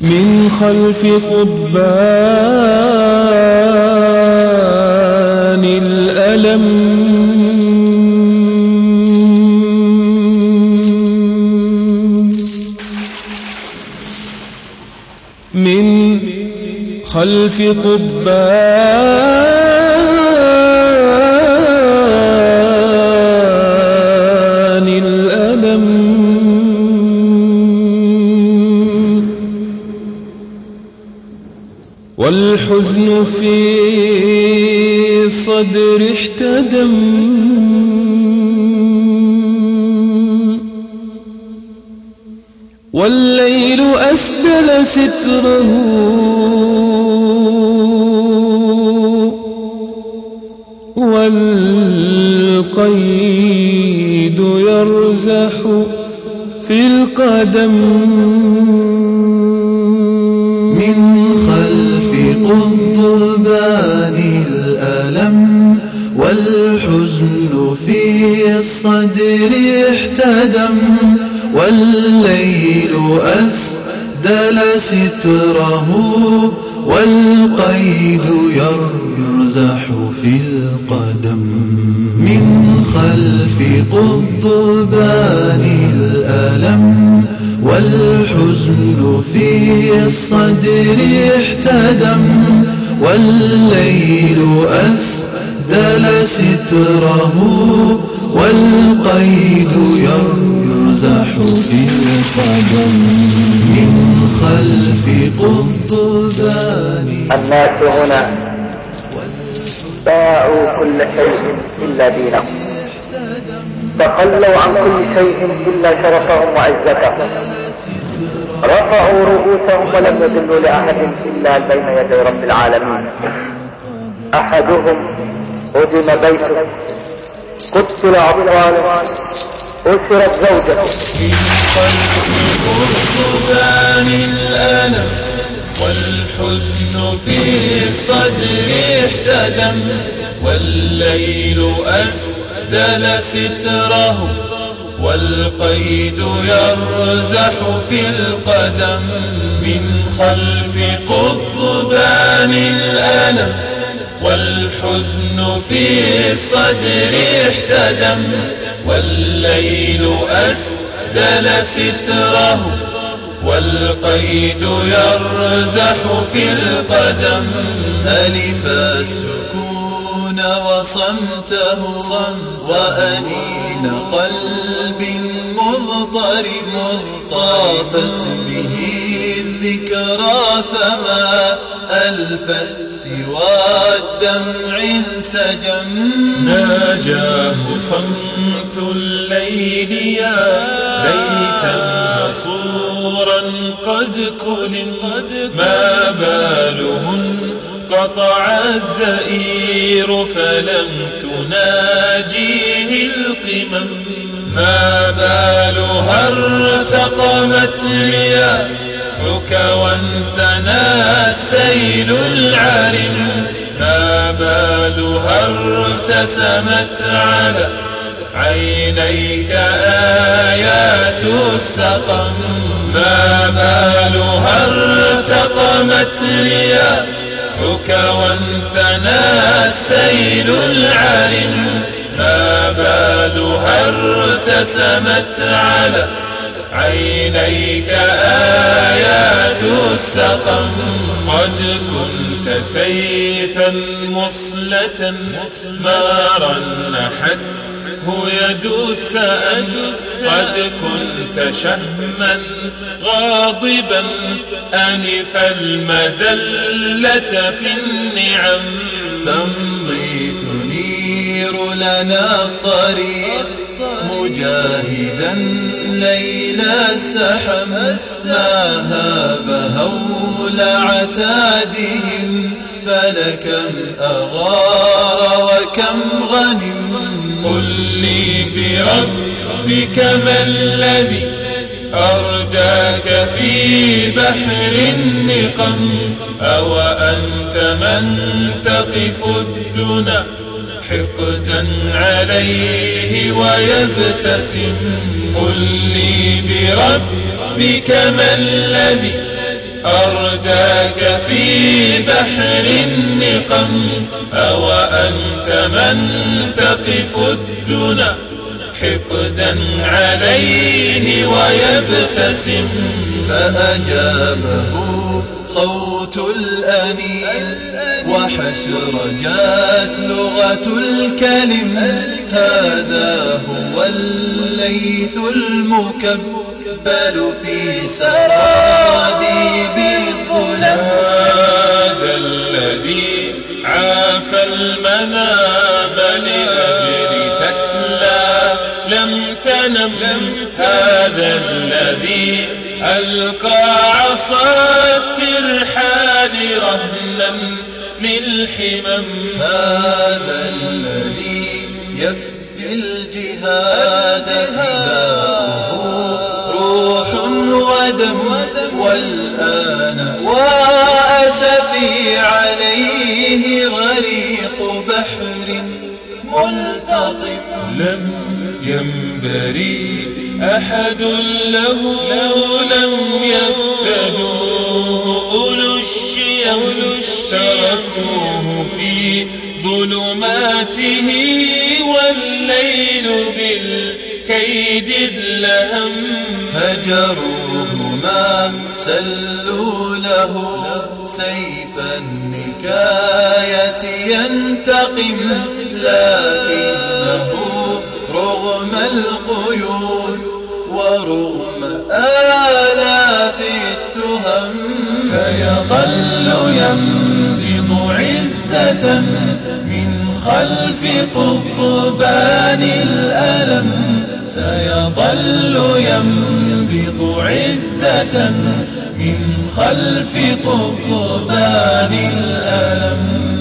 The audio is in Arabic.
من خلف قبان الألم. من خلف قبان والحزن في صدر احتدم. والليل أسدل ستره. والقيد يرزح في القدم. والحزن في الصدر احتدم والليل أسدل ستره والقيد يرزح في القدم. من خلف قضبان الألم والحزن في الصدر احتدم والليل أسدل ستره والقيد يرزح في القدم من خلف قضبان الناس هنا باعوا كل شيء إلا دينهم. تخلوا عن كل شيء إلا شرفهم وعزتهم. رفعوا رؤوسهم ولم يذلوا لأحد إلا بين يدي رب العالمين. أحدهم هدم بيته. قتل أطفاله. أسرت زوجته الألم والحزن في الصدر احتدم والليل أسدل ستره والقيد يرزح في القدم من خلف قضبان الألم والحزن في الصدر احتدم والليل أسدل ستره والقيد يرزح في القدم. ألف السكون وصمته وأنين قلب مضطرب طافت به الذكرى فما ألفت سوى الدمع انسجم. ناجاه صمت الليل يا ليتا مسورا قد كلم ما بالهن قطع الزئير فلم تناجيه القمم. ما بالها ارتقمت رياحك وانثنى السيل العرم. ما بالها ارتسمت على عينيك آيات السقم. ما بالها ارتقمت رياحك وانثنى السيل العرم. ما بالها ارتسمت على عينيك آيات السقم. قد كنت سيفا مصلة مارا نحته يد السأل قد كنت شهما. غاضبا أنف المذلة في النعم. تمضي تنير لنا الطريق. مجاهدا ليل السحم ما هاب هول عتادهم فلكم أغار وكم غنم. قل لي بربك ما الذي أرداك في بحر النقم؟ أو أنت من تقف الدنا؟ حقدا عليه ويبتسم. قل لي بربك ما الذي أرداك في بحر النقم؟ أو أنت من تقف الدنا؟ حقدا عليه ويبتسم. فأجابه صوت الأنين وحشرجات لغة الكلم. هذا هو الليث المكبل في سراديب الظلم هذا الذي عاف المنام لأجل تتلى. لم تنم. هذا الذي ألقى عصا الترحال رهنا للحمم هذا الذي يفدي الجهاد فداؤه روح ودم والآن وأسفي عليه غريق بحر. لم ينبري أحد له لم يفتدوه أولو الشيم تركوه في ظلماته والليل بالكيد ادلهم هجروه ما سلوا له سيف النكاية ينتقم لكنه رغم القيود ورغم آلاف التهم. سيظل ينبض عزة من خلف قضبان الألم. سيظل ينبض عزة من خلف طبطبان الألم.